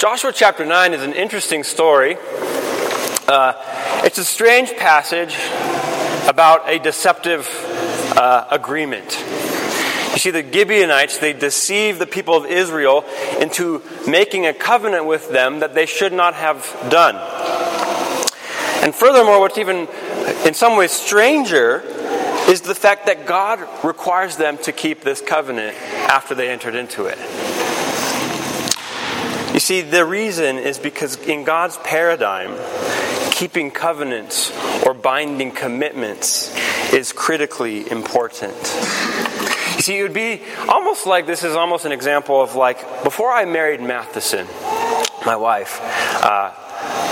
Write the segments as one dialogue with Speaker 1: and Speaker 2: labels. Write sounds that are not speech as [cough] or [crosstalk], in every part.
Speaker 1: Joshua chapter 9 is an interesting story. Uh, it's a strange passage about a deceptive uh, agreement. You see, the Gibeonites, they deceive the people of Israel into making a covenant with them that they should not have done. And furthermore, what's even in some ways stranger is the fact that God requires them to keep this covenant after they entered into it. See, the reason is because in God's paradigm, keeping covenants or binding commitments is critically important. You see, it would be almost like this is almost an example of like before I married Matheson, my wife, uh,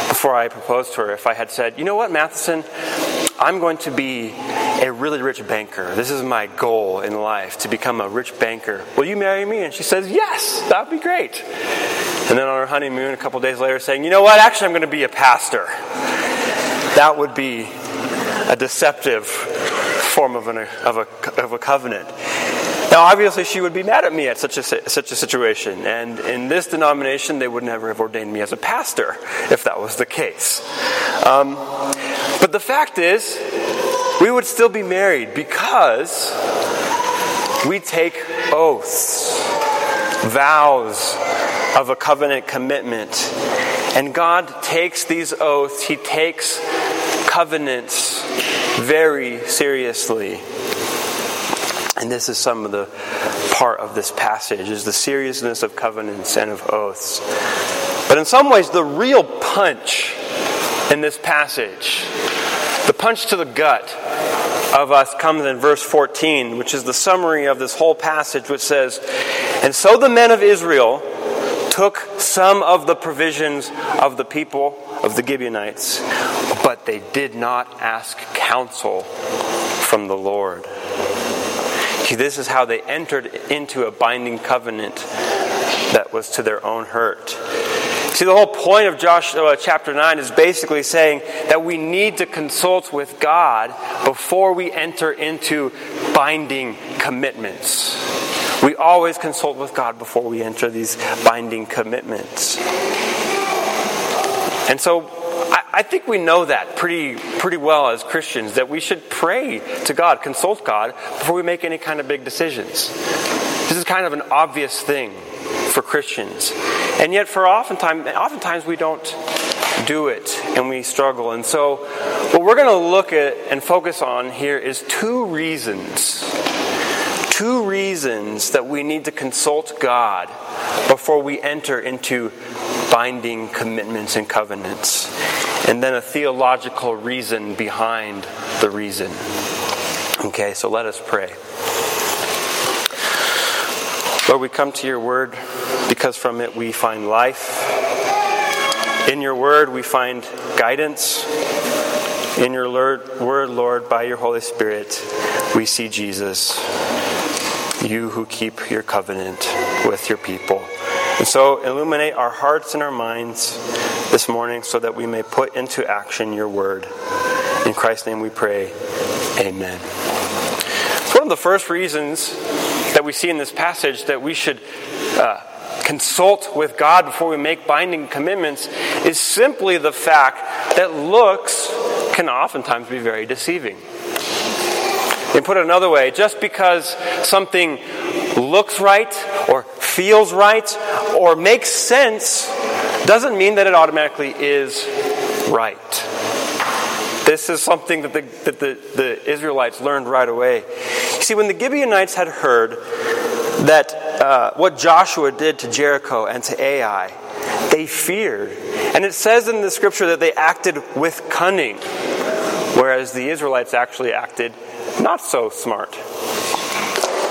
Speaker 1: before I proposed to her, if I had said, you know what, Matheson, I'm going to be a really rich banker. This is my goal in life to become a rich banker. Will you marry me? And she says, Yes, that would be great. And then on our honeymoon, a couple days later, saying, You know what? Actually, I'm going to be a pastor. That would be a deceptive form of, an, of, a, of a covenant. Now, obviously, she would be mad at me at such a, such a situation. And in this denomination, they would never have ordained me as a pastor if that was the case. Um, but the fact is, we would still be married because we take oaths, vows of a covenant commitment. And God takes these oaths, He takes covenants very seriously. And this is some of the part of this passage is the seriousness of covenants and of oaths. But in some ways the real punch in this passage, the punch to the gut of us comes in verse 14, which is the summary of this whole passage which says, "And so the men of Israel took some of the provisions of the people of the Gibeonites, but they did not ask counsel from the Lord." See, This is how they entered into a binding covenant that was to their own hurt. See, the whole point of Joshua uh, chapter 9 is basically saying that we need to consult with God before we enter into binding commitments. We always consult with God before we enter these binding commitments. And so I think we know that pretty, pretty well as Christians that we should pray to God, consult God before we make any kind of big decisions. This is kind of an obvious thing for Christians. And yet, for oftentimes, oftentimes we don't do it and we struggle. And so, what we're going to look at and focus on here is two reasons. Two reasons that we need to consult God before we enter into binding commitments and covenants and then a theological reason behind the reason. Okay, so let us pray. Lord, we come to your word because from it we find life. In your word we find guidance. In your word, Lord, by your Holy Spirit, we see Jesus, you who keep your covenant with your people. And so illuminate our hearts and our minds this morning so that we may put into action your word. In Christ's name we pray. Amen. It's one of the first reasons that we see in this passage that we should uh, consult with God before we make binding commitments is simply the fact that looks can oftentimes be very deceiving. And put it another way, just because something looks right or feels right or makes sense doesn't mean that it automatically is right. This is something that the, that the, the Israelites learned right away. You see, when the Gibeonites had heard that uh, what Joshua did to Jericho and to Ai, they feared. And it says in the scripture that they acted with cunning, whereas the Israelites actually acted not so smart.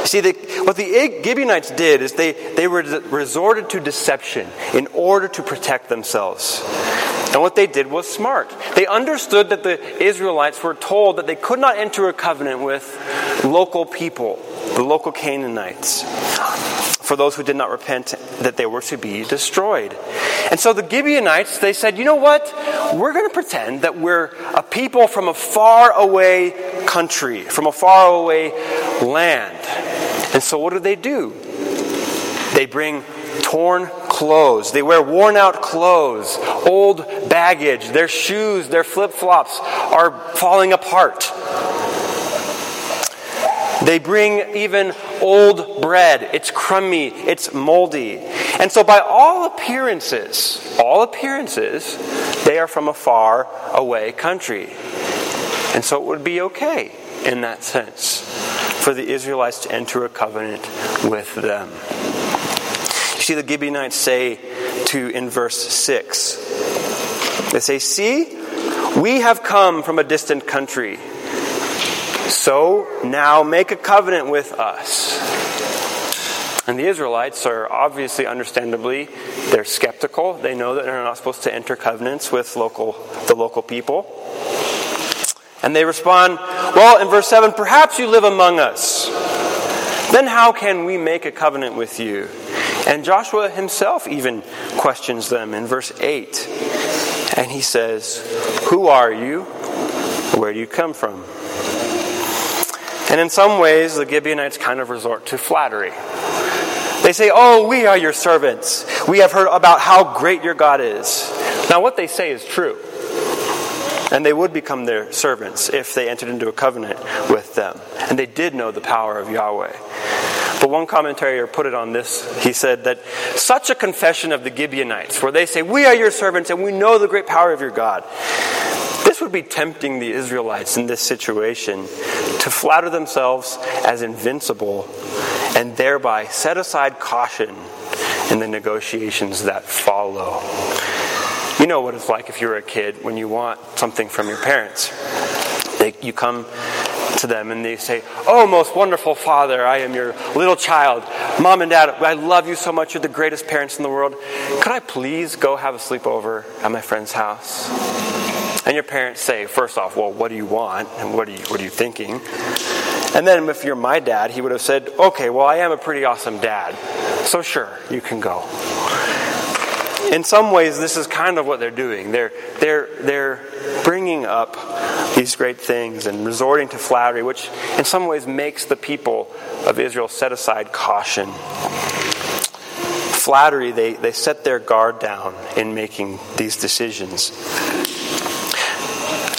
Speaker 1: See, the, what the Gibeonites did is they, they resorted to deception in order to protect themselves. And what they did was smart. They understood that the Israelites were told that they could not enter a covenant with local people, the local Canaanites, for those who did not repent, that they were to be destroyed. And so the Gibeonites, they said, you know what? We're going to pretend that we're a people from a far away country, from a far away land. And so what do they do? They bring torn clothes. They wear worn out clothes, old baggage. Their shoes, their flip flops are falling apart. They bring even old bread. It's crummy, it's moldy. And so, by all appearances, all appearances, they are from a far away country. And so, it would be okay in that sense for the Israelites to enter a covenant with them. You see, the Gibeonites say to in verse 6, they say, See, we have come from a distant country. So now make a covenant with us. And the Israelites are obviously, understandably, they're skeptical. They know that they're not supposed to enter covenants with local, the local people. And they respond, Well, in verse 7, perhaps you live among us. Then how can we make a covenant with you? And Joshua himself even questions them in verse 8. And he says, Who are you? Where do you come from? And in some ways, the Gibeonites kind of resort to flattery. They say, Oh, we are your servants. We have heard about how great your God is. Now, what they say is true. And they would become their servants if they entered into a covenant with them. And they did know the power of Yahweh. But one commentator put it on this. He said that such a confession of the Gibeonites, where they say, We are your servants and we know the great power of your God, this would be tempting the Israelites in this situation to flatter themselves as invincible and thereby set aside caution in the negotiations that follow. You know what it's like if you're a kid when you want something from your parents. They, you come to them and they say, Oh, most wonderful Father, I am your little child. Mom and Dad, I love you so much. You're the greatest parents in the world. Could I please go have a sleepover at my friend's house? And your parents say, First off, well, what do you want? And what are you, what are you thinking? And then if you're my dad, he would have said, Okay, well, I am a pretty awesome dad. So sure, you can go in some ways, this is kind of what they're doing. They're, they're, they're bringing up these great things and resorting to flattery, which in some ways makes the people of Israel set aside caution. Flattery, they, they set their guard down in making these decisions.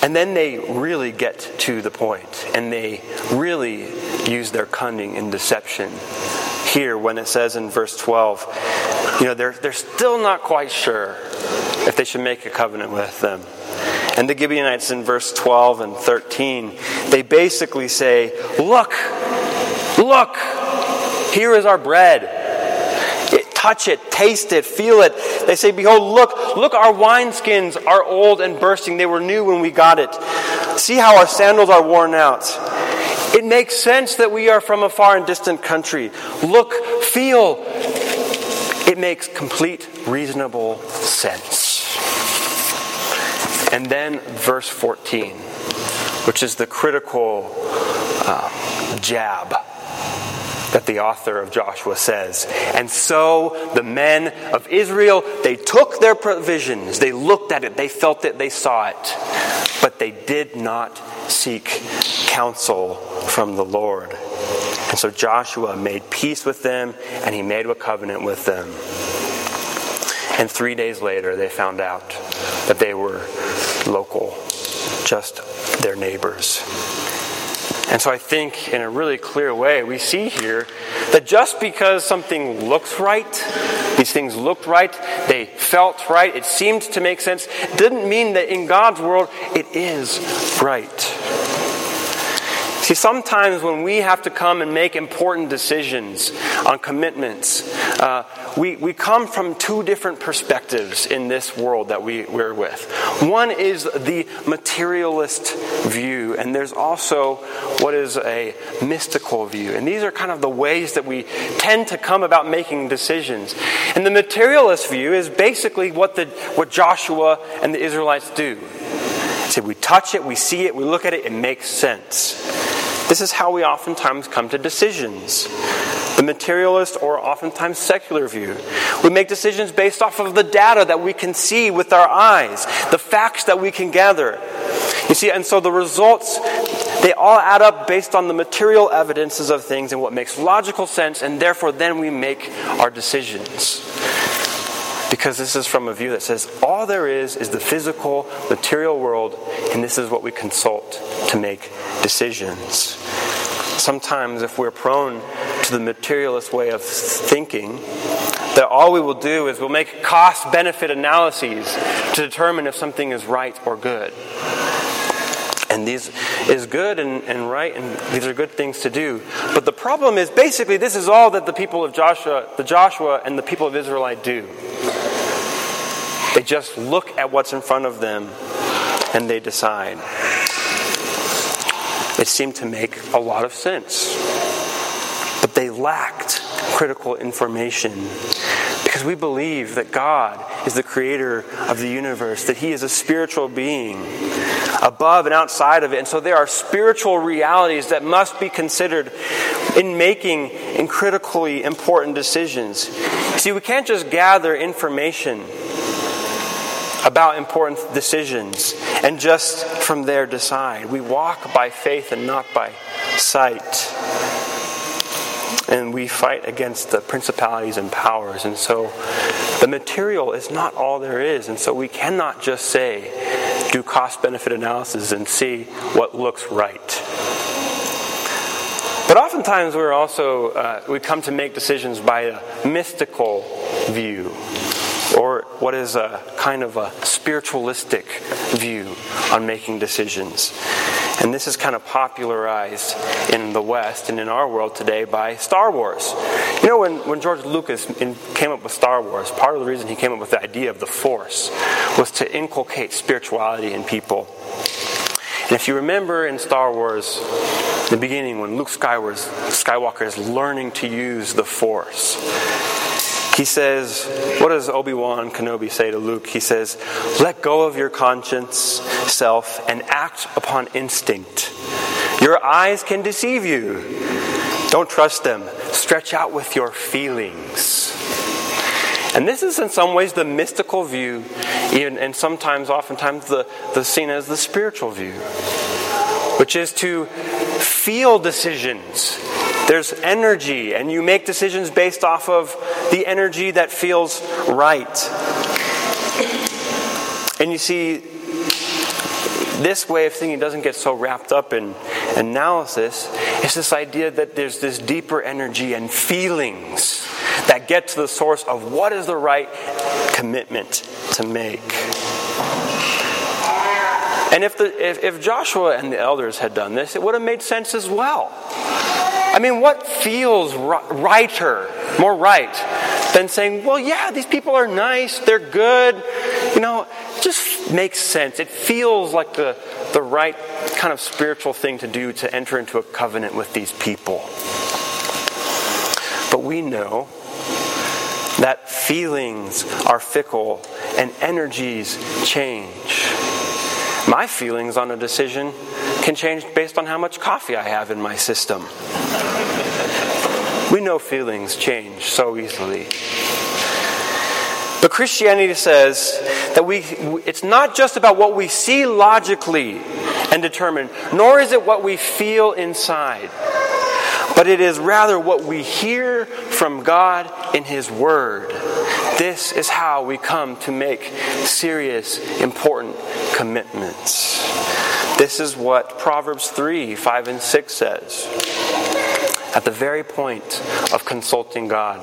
Speaker 1: And then they really get to the point, and they really use their cunning and deception here when it says in verse 12, you know, they're, they're still not quite sure if they should make a covenant with them. And the Gibeonites in verse 12 and 13, they basically say, Look, look, here is our bread. Touch it, taste it, feel it. They say, Behold, look, look, our wineskins are old and bursting. They were new when we got it. See how our sandals are worn out. It makes sense that we are from a far and distant country. Look, feel. It makes complete, reasonable sense. And then verse 14, which is the critical uh, jab that the author of Joshua says. And so the men of Israel, they took their provisions, they looked at it, they felt it, they saw it, but they did not seek counsel from the Lord. And so Joshua made peace with them and he made a covenant with them. And three days later, they found out that they were local, just their neighbors. And so I think, in a really clear way, we see here that just because something looks right, these things looked right, they felt right, it seemed to make sense, didn't mean that in God's world it is right. See, sometimes when we have to come and make important decisions on commitments, uh, we, we come from two different perspectives in this world that we, we're with. One is the materialist view, and there's also what is a mystical view. And these are kind of the ways that we tend to come about making decisions. And the materialist view is basically what, the, what Joshua and the Israelites do. So we touch it, we see it, we look at it, it makes sense. This is how we oftentimes come to decisions. The materialist or oftentimes secular view. We make decisions based off of the data that we can see with our eyes, the facts that we can gather. You see, and so the results, they all add up based on the material evidences of things and what makes logical sense, and therefore then we make our decisions. because this is from a view that says all there is is the physical, material world, and this is what we consult to make decisions. Sometimes, if we're prone to the materialist way of thinking, that all we will do is we'll make cost benefit analyses to determine if something is right or good. And these is good and, and right, and these are good things to do. But the problem is basically this is all that the people of Joshua, the Joshua and the people of Israelite do. They just look at what's in front of them and they decide. It seemed to make a lot of sense. Lacked critical information because we believe that God is the creator of the universe, that He is a spiritual being above and outside of it. And so there are spiritual realities that must be considered in making in critically important decisions. See, we can't just gather information about important decisions and just from there decide. We walk by faith and not by sight. And we fight against the principalities and powers. And so the material is not all there is. And so we cannot just say, do cost benefit analysis and see what looks right. But oftentimes we're also, uh, we come to make decisions by a mystical view or what is a kind of a spiritualistic view on making decisions. And this is kind of popularized in the West and in our world today by Star Wars. You know, when, when George Lucas in, came up with Star Wars, part of the reason he came up with the idea of the Force was to inculcate spirituality in people. And if you remember in Star Wars, the beginning when Luke Skywalker is learning to use the Force, he says, what does Obi Wan Kenobi say to Luke? He says, Let go of your conscience, self, and act upon instinct. Your eyes can deceive you. Don't trust them. Stretch out with your feelings. And this is in some ways the mystical view, and sometimes, oftentimes, the, the seen as the spiritual view, which is to feel decisions there's energy, and you make decisions based off of the energy that feels right. And you see, this way of thinking doesn't get so wrapped up in analysis. It's this idea that there's this deeper energy and feelings that get to the source of what is the right commitment to make. And if, the, if, if Joshua and the elders had done this, it would have made sense as well. I mean, what feels righter, more right, than saying, well, yeah, these people are nice, they're good, you know, just makes sense. It feels like the, the right kind of spiritual thing to do to enter into a covenant with these people. But we know that feelings are fickle and energies change. My feelings on a decision can change based on how much coffee I have in my system. We know feelings change so easily. But Christianity says that we, it's not just about what we see logically and determine, nor is it what we feel inside, but it is rather what we hear from God in His Word. This is how we come to make serious, important commitments. This is what Proverbs 3 5 and 6 says. At the very point of consulting God.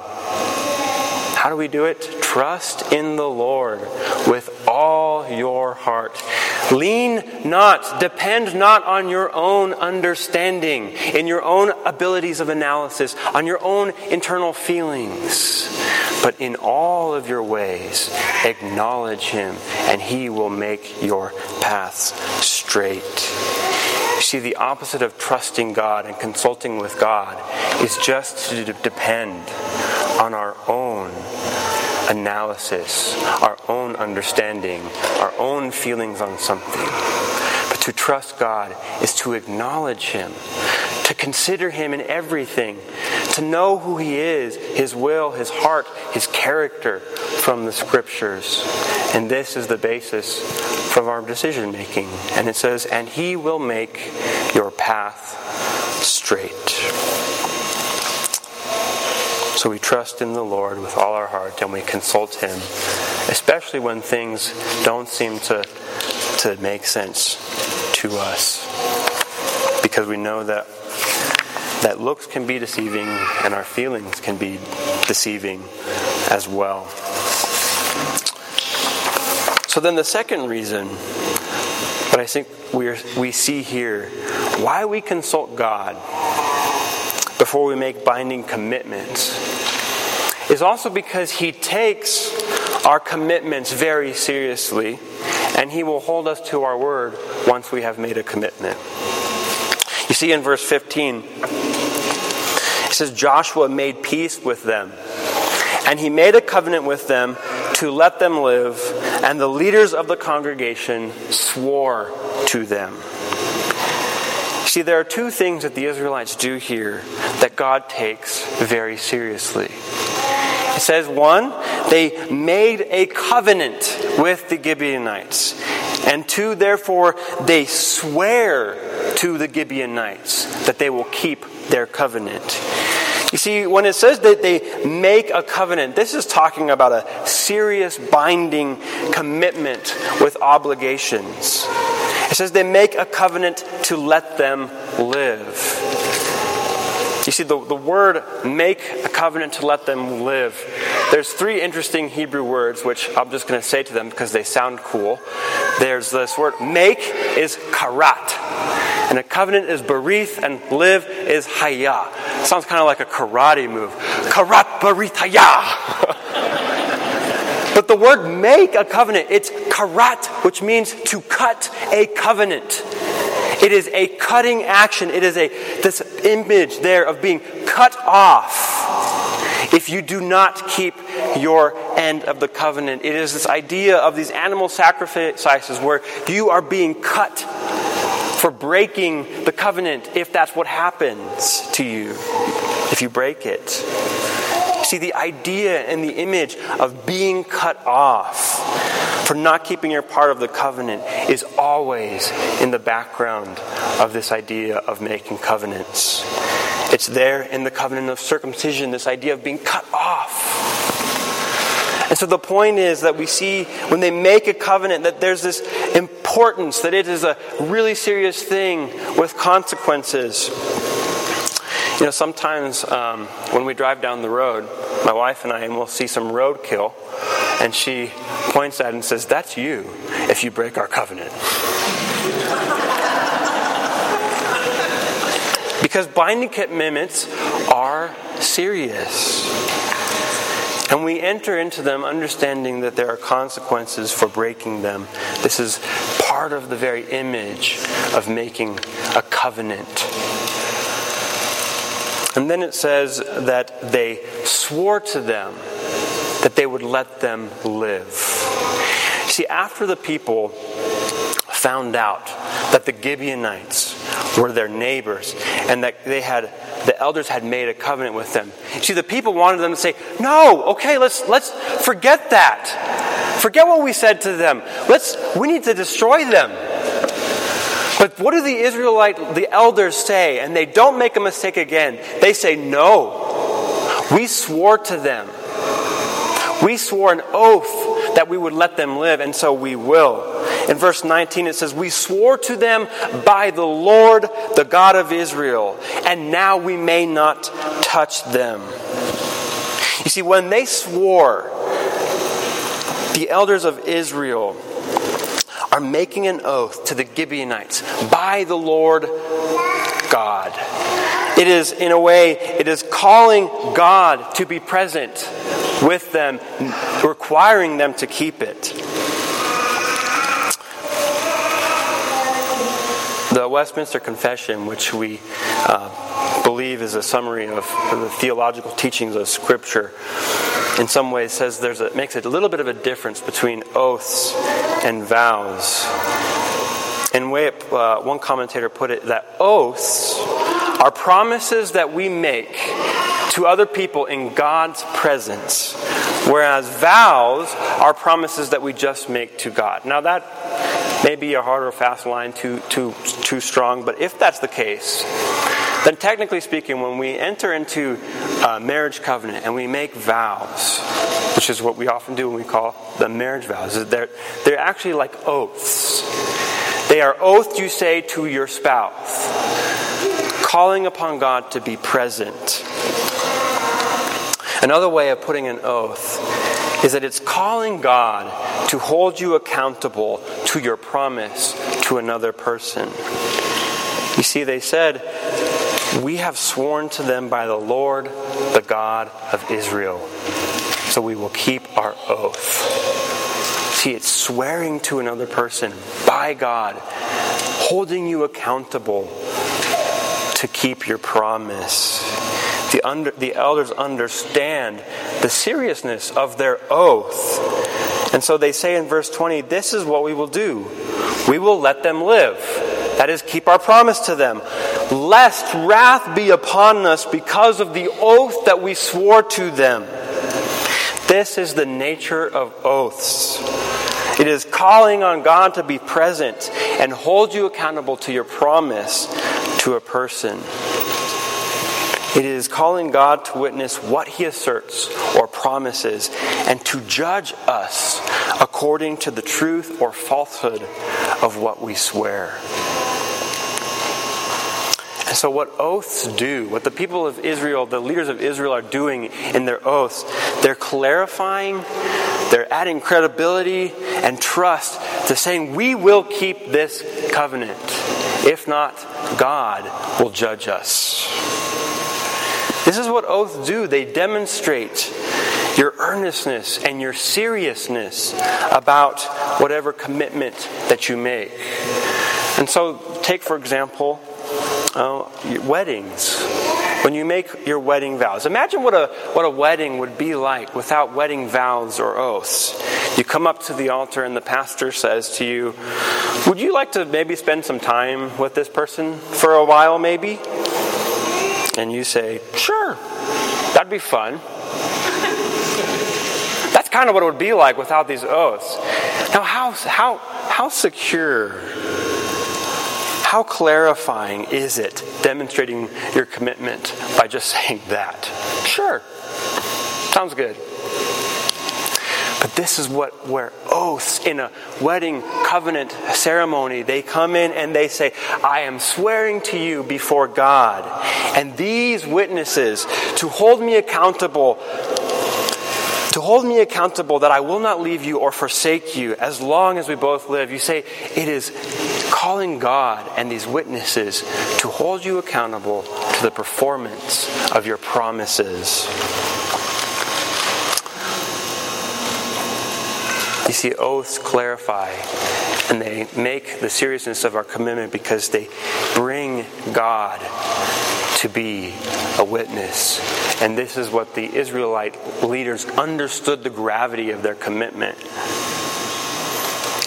Speaker 1: How do we do it? Trust in the Lord with all your heart. Lean not, depend not on your own understanding, in your own abilities of analysis, on your own internal feelings. But in all of your ways, acknowledge Him, and He will make your paths straight. You see, the opposite of trusting God and consulting with God is just to depend on our own analysis, our own understanding, our own feelings on something. But to trust God is to acknowledge Him, to consider Him in everything, to know who He is, His will, His heart, His character from the Scriptures. And this is the basis for our decision making. And it says, And He will make your path straight. So we trust in the Lord with all our heart and we consult Him, especially when things don't seem to, to make sense to us. Because we know that, that looks can be deceiving and our feelings can be deceiving as well. So then the second reason that I think we we see here why we consult God before we make binding commitments is also because He takes our commitments very seriously and He will hold us to our word once we have made a commitment. You see in verse 15, it says, Joshua made peace with them, and he made a covenant with them to let them live, and the leaders of the congregation swore to them. See, there are two things that the Israelites do here that God takes very seriously. It says, one, they made a covenant with the Gibeonites. And two, therefore, they swear to the Gibeonites that they will keep their covenant. You see, when it says that they make a covenant, this is talking about a serious binding commitment with obligations. It says they make a covenant to let them live. You see, the, the word make a covenant to let them live. There's three interesting Hebrew words, which I'm just going to say to them because they sound cool. There's this word make is karat. And a covenant is barith, and live is haya. Sounds kind of like a karate move. Karat barith haya. [laughs] But the word make a covenant, it's karat, which means to cut a covenant. It is a cutting action. It is a this image there of being cut off if you do not keep your end of the covenant. It is this idea of these animal sacrifices where you are being cut for breaking the covenant if that's what happens to you, if you break it. See, the idea and the image of being cut off for not keeping your part of the covenant is always in the background of this idea of making covenants. It's there in the covenant of circumcision, this idea of being cut off. And so the point is that we see when they make a covenant that there's this importance, that it is a really serious thing with consequences. You know, sometimes um, when we drive down the road, my wife and I, and we'll see some roadkill, and she points at it and says, That's you if you break our covenant. because binding commitments are serious. And we enter into them understanding that there are consequences for breaking them. This is part of the very image of making a covenant. And then it says that they swore to them that they would let them live. See, after the people found out that the Gibeonites were their neighbors and that they had the elders had made a covenant with them. See, the people wanted them to say, "No, okay, let's let's forget that. Forget what we said to them. Let's we need to destroy them." But what do the Israelite, the elders say? And they don't make a mistake again. They say, No. We swore to them. We swore an oath that we would let them live, and so we will. In verse 19, it says, We swore to them by the Lord, the God of Israel, and now we may not touch them. You see, when they swore, the elders of Israel, are making an oath to the Gibeonites by the Lord God. It is, in a way, it is calling God to be present with them, requiring them to keep it. The Westminster Confession, which we uh, believe is a summary of the theological teachings of Scripture, in some ways says there's a, makes a little bit of a difference between oaths and vows. And way uh, one commentator put it that oaths are promises that we make to other people in God's presence, whereas vows are promises that we just make to God. Now that may be a hard or fast line, too too too strong, but if that's the case, then technically speaking, when we enter into a marriage covenant and we make vows, which is what we often do when we call the marriage vows, they're, they're actually like oaths. They are oaths you say to your spouse, calling upon God to be present. Another way of putting an oath is that it's calling God to hold you accountable to your promise to another person. You see, they said, We have sworn to them by the Lord, the God of Israel, so we will keep our oath. See, it's swearing to another person by God, holding you accountable to keep your promise. The, under, the elders understand the seriousness of their oath. And so they say in verse 20, This is what we will do. We will let them live. That is, keep our promise to them. Lest wrath be upon us because of the oath that we swore to them. This is the nature of oaths. It is calling on God to be present and hold you accountable to your promise to a person. It is calling God to witness what he asserts or promises and to judge us according to the truth or falsehood of what we swear. And so, what oaths do, what the people of Israel, the leaders of Israel, are doing in their oaths, they're clarifying, they're adding credibility and trust to saying, We will keep this covenant. If not, God will judge us. This is what oaths do. They demonstrate your earnestness and your seriousness about whatever commitment that you make. And so, take for example, uh, weddings. When you make your wedding vows, imagine what a what a wedding would be like without wedding vows or oaths. You come up to the altar and the pastor says to you, "Would you like to maybe spend some time with this person for a while, maybe?" And you say, Sure, that'd be fun. [laughs] That's kind of what it would be like without these oaths. Now, how, how, how secure, how clarifying is it demonstrating your commitment by just saying that? Sure, sounds good. But this is what where oaths in a wedding covenant ceremony, they come in and they say, I am swearing to you before God and these witnesses to hold me accountable to hold me accountable that I will not leave you or forsake you as long as we both live. You say it is calling God and these witnesses to hold you accountable to the performance of your promises. You see, oaths clarify and they make the seriousness of our commitment because they bring God to be a witness. And this is what the Israelite leaders understood the gravity of their commitment.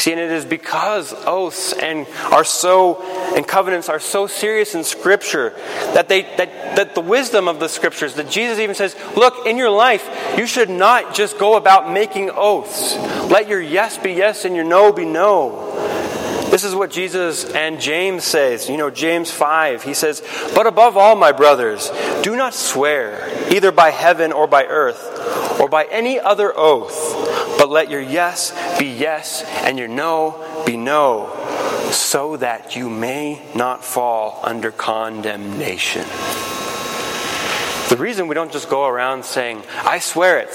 Speaker 1: See, and it is because oaths and are so and covenants are so serious in Scripture that they that, that the wisdom of the Scriptures that Jesus even says, look, in your life, you should not just go about making oaths. Let your yes be yes and your no be no. This is what Jesus and James says. You know, James 5, he says, But above all, my brothers, do not swear, either by heaven or by earth, or by any other oath but let your yes be yes and your no be no, so that you may not fall under condemnation. The reason we don't just go around saying, I swear it,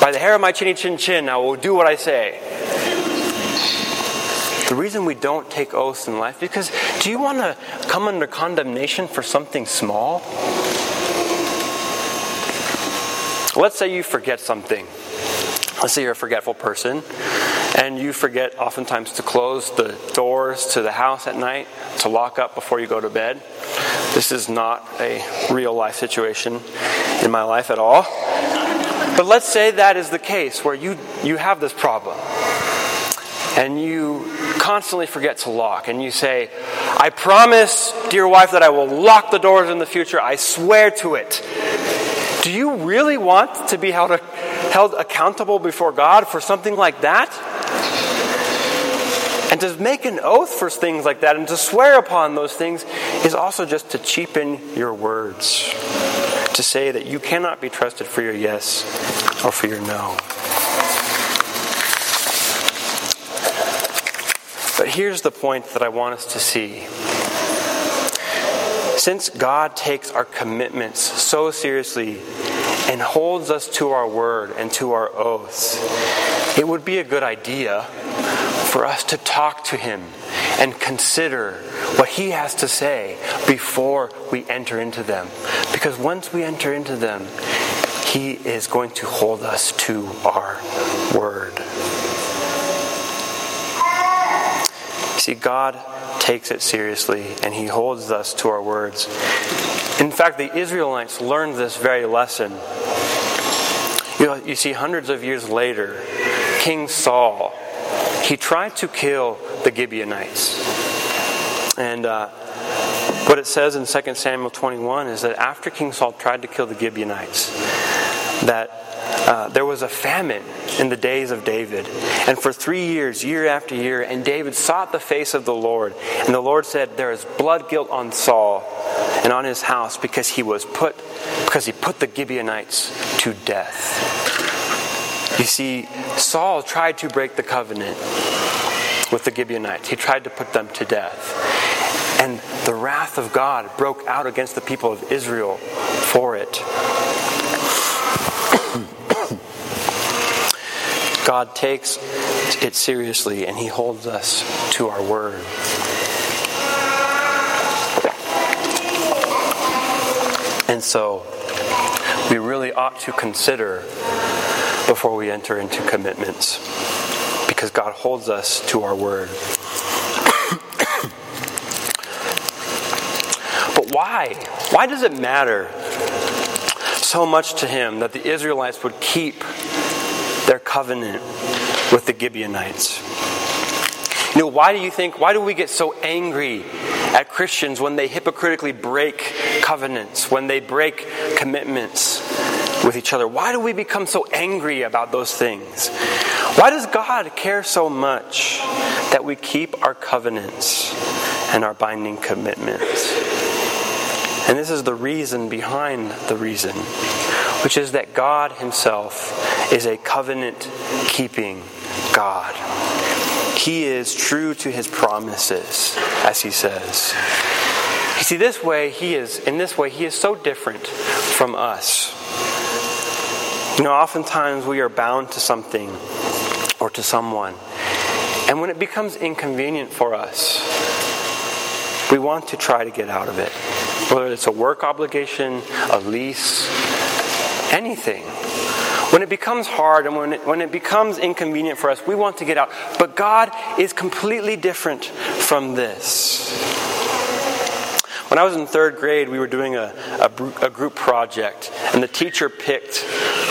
Speaker 1: by the hair of my chinny chin chin, I will do what I say. The reason we don't take oaths in life because do you want to come under condemnation for something small? Let's say you forget something Let's say you're a forgetful person and you forget oftentimes to close the doors to the house at night, to lock up before you go to bed. This is not a real life situation in my life at all. But let's say that is the case where you, you have this problem and you constantly forget to lock and you say, I promise, dear wife, that I will lock the doors in the future. I swear to it. Do you really want to be held held accountable before God for something like that? And to make an oath for things like that and to swear upon those things is also just to cheapen your words. To say that you cannot be trusted for your yes or for your no. But here's the point that I want us to see. Since God takes our commitments so seriously and holds us to our word and to our oaths, it would be a good idea for us to talk to Him and consider what He has to say before we enter into them. Because once we enter into them, He is going to hold us to our word. See, God takes it seriously and He holds us to our words. In fact, the Israelites learned this very lesson. You, know, you see, hundreds of years later, King Saul, he tried to kill the Gibeonites. And uh, what it says in 2 Samuel 21 is that after King Saul tried to kill the Gibeonites, that uh, there was a famine in the days of David. And for three years, year after year, and David sought the face of the Lord. And the Lord said, There is blood guilt on Saul and on his house because he was put because he put the Gibeonites to death. You see, Saul tried to break the covenant with the Gibeonites. He tried to put them to death. And the wrath of God broke out against the people of Israel for it. God takes it seriously and He holds us to our word. And so, we really ought to consider before we enter into commitments because God holds us to our word. [coughs] but why? Why does it matter so much to him that the Israelites would keep their covenant with the Gibeonites. You know, why do you think, why do we get so angry at Christians when they hypocritically break covenants, when they break commitments with each other? Why do we become so angry about those things? Why does God care so much that we keep our covenants and our binding commitments? And this is the reason behind the reason, which is that God Himself is a covenant keeping God. He is true to His promises, as He says. You see, this way, He is, in this way, He is so different from us. You know, oftentimes we are bound to something or to someone. And when it becomes inconvenient for us, we want to try to get out of it. Whether it's a work obligation, a lease, anything. When it becomes hard and when it, when it becomes inconvenient for us, we want to get out. But God is completely different from this. When I was in third grade, we were doing a, a, a group project, and the teacher picked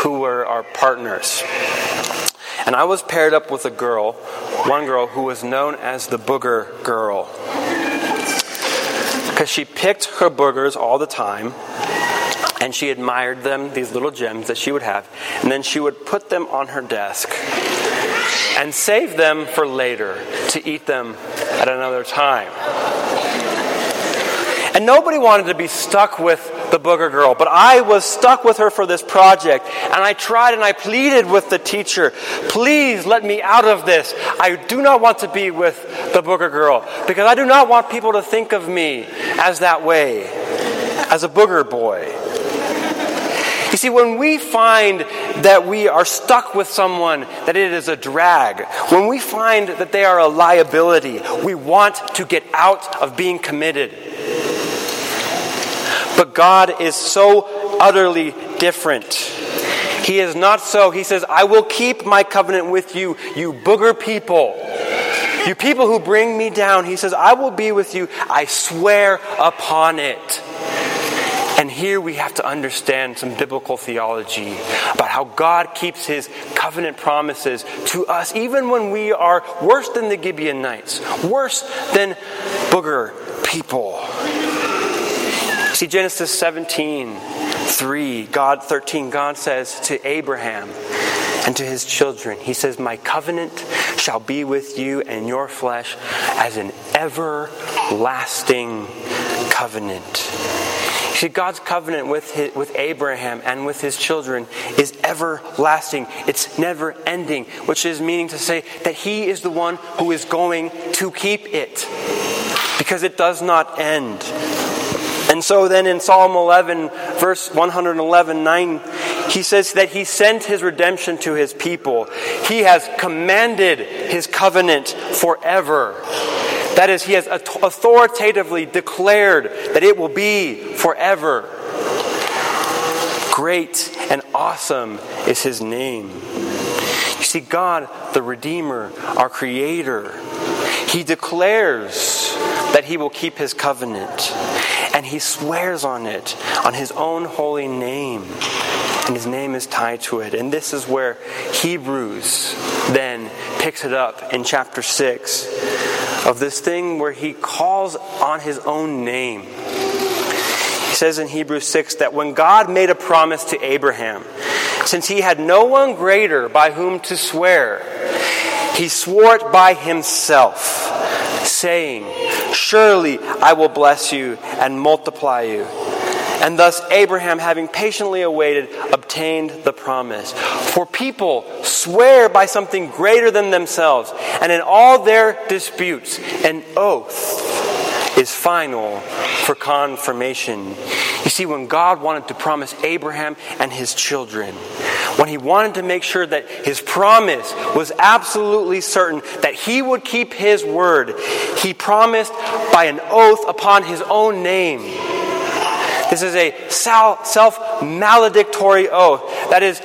Speaker 1: who were our partners. And I was paired up with a girl, one girl who was known as the booger girl. Because she picked her boogers all the time, and she admired them, these little gems that she would have, and then she would put them on her desk and save them for later to eat them at another time. And nobody wanted to be stuck with the booger girl, but I was stuck with her for this project. And I tried and I pleaded with the teacher, please let me out of this. I do not want to be with the booger girl because I do not want people to think of me as that way, as a booger boy. See, when we find that we are stuck with someone, that it is a drag, when we find that they are a liability, we want to get out of being committed. But God is so utterly different. He is not so. He says, I will keep my covenant with you, you booger people. You people who bring me down, he says, I will be with you. I swear upon it. And here we have to understand some biblical theology about how God keeps his covenant promises to us, even when we are worse than the Gibeonites, worse than booger people. See, Genesis 17, 3, God 13, God says to Abraham and to his children, He says, My covenant shall be with you and your flesh as an everlasting covenant. See, God's covenant with, his, with Abraham and with his children is everlasting. It's never ending, which is meaning to say that he is the one who is going to keep it because it does not end. And so then in Psalm 11, verse 111, 9, he says that he sent his redemption to his people. He has commanded his covenant forever. That is, he has authoritatively declared that it will be forever. Great and awesome is his name. You see, God, the Redeemer, our Creator, he declares that he will keep his covenant, and he swears on it, on his own holy name and his name is tied to it. And this is where Hebrews then picks it up in chapter 6 of this thing where he calls on his own name. He says in Hebrews 6 that when God made a promise to Abraham, since he had no one greater by whom to swear, he swore it by himself, saying, Surely I will bless you and multiply you. And thus Abraham, having patiently awaited, obtained the promise. For people swear by something greater than themselves, and in all their disputes, an oath is final for confirmation. You see, when God wanted to promise Abraham and his children, when he wanted to make sure that his promise was absolutely certain that he would keep his word, he promised by an oath upon his own name this is a self maledictory oath. That is,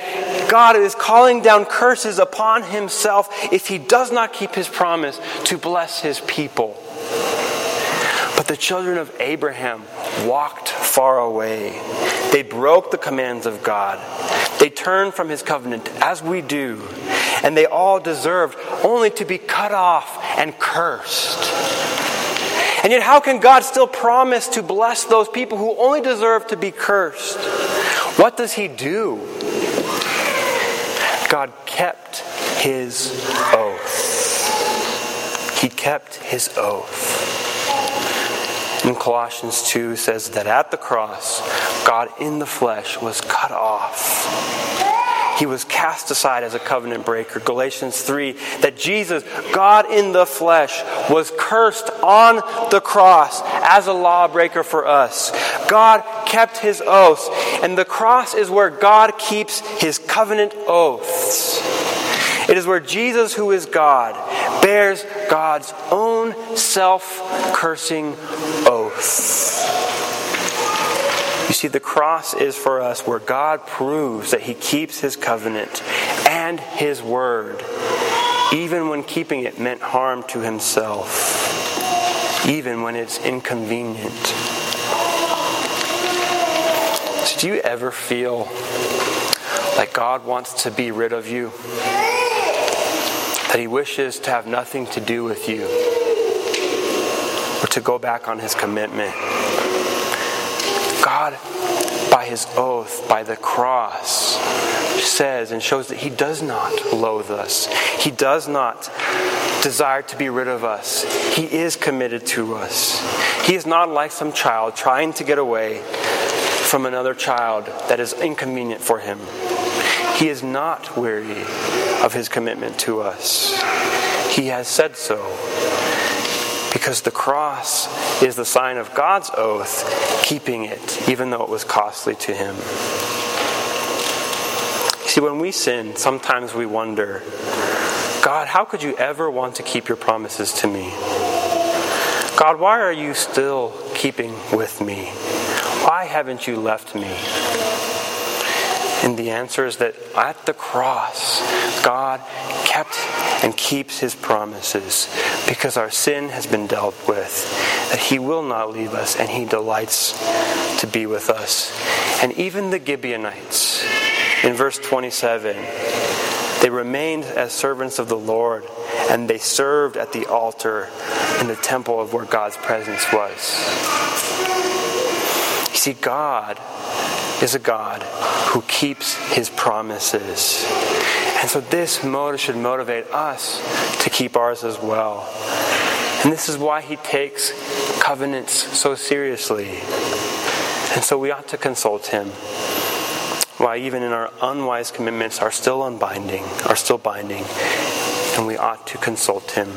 Speaker 1: God is calling down curses upon himself if he does not keep his promise to bless his people. But the children of Abraham walked far away. They broke the commands of God. They turned from his covenant, as we do. And they all deserved only to be cut off and cursed. And yet, how can God still promise to bless those people who only deserve to be cursed? What does He do? God kept His oath. He kept His oath. In Colossians 2 says that at the cross, God in the flesh was cut off he was cast aside as a covenant breaker. Galatians 3 that Jesus, God in the flesh, was cursed on the cross as a lawbreaker for us. God kept his oaths, and the cross is where God keeps his covenant oaths. It is where Jesus, who is God, bears God's own self cursing oath. See, the cross is for us where God proves that He keeps His covenant and His word, even when keeping it meant harm to Himself, even when it's inconvenient. So do you ever feel like God wants to be rid of you? That He wishes to have nothing to do with you? Or to go back on His commitment? God, by his oath, by the cross, says and shows that he does not loathe us. He does not desire to be rid of us. He is committed to us. He is not like some child trying to get away from another child that is inconvenient for him. He is not weary of his commitment to us. He has said so because the cross is the sign of God's oath, keeping it, even though it was costly to him. See, when we sin, sometimes we wonder, God, how could you ever want to keep your promises to me? God, why are you still keeping with me? Why haven't you left me? And the answer is that at the cross, God kept and keeps his promises because our sin has been dealt with, that he will not leave us and he delights to be with us. And even the Gibeonites, in verse 27, they remained as servants of the Lord and they served at the altar in the temple of where God's presence was. You see, God is a God who keeps his promises. And so this motive should motivate us to keep ours as well. And this is why he takes covenants so seriously. And so we ought to consult him. Why even in our unwise commitments are still unbinding, are still binding, and we ought to consult him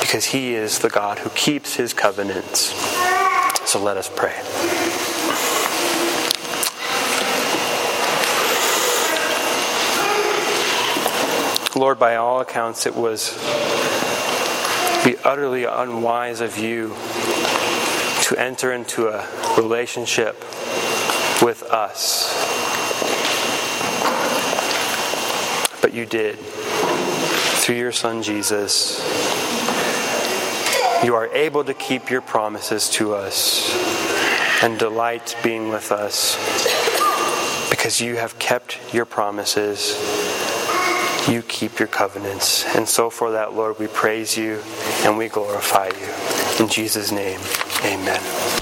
Speaker 1: because he is the God who keeps his covenants. So let us pray. Lord, by all accounts, it was be utterly unwise of you to enter into a relationship with us. But you did through your Son Jesus. You are able to keep your promises to us and delight being with us because you have kept your promises you keep your covenants. And so for that, Lord, we praise you and we glorify you. In Jesus' name, amen.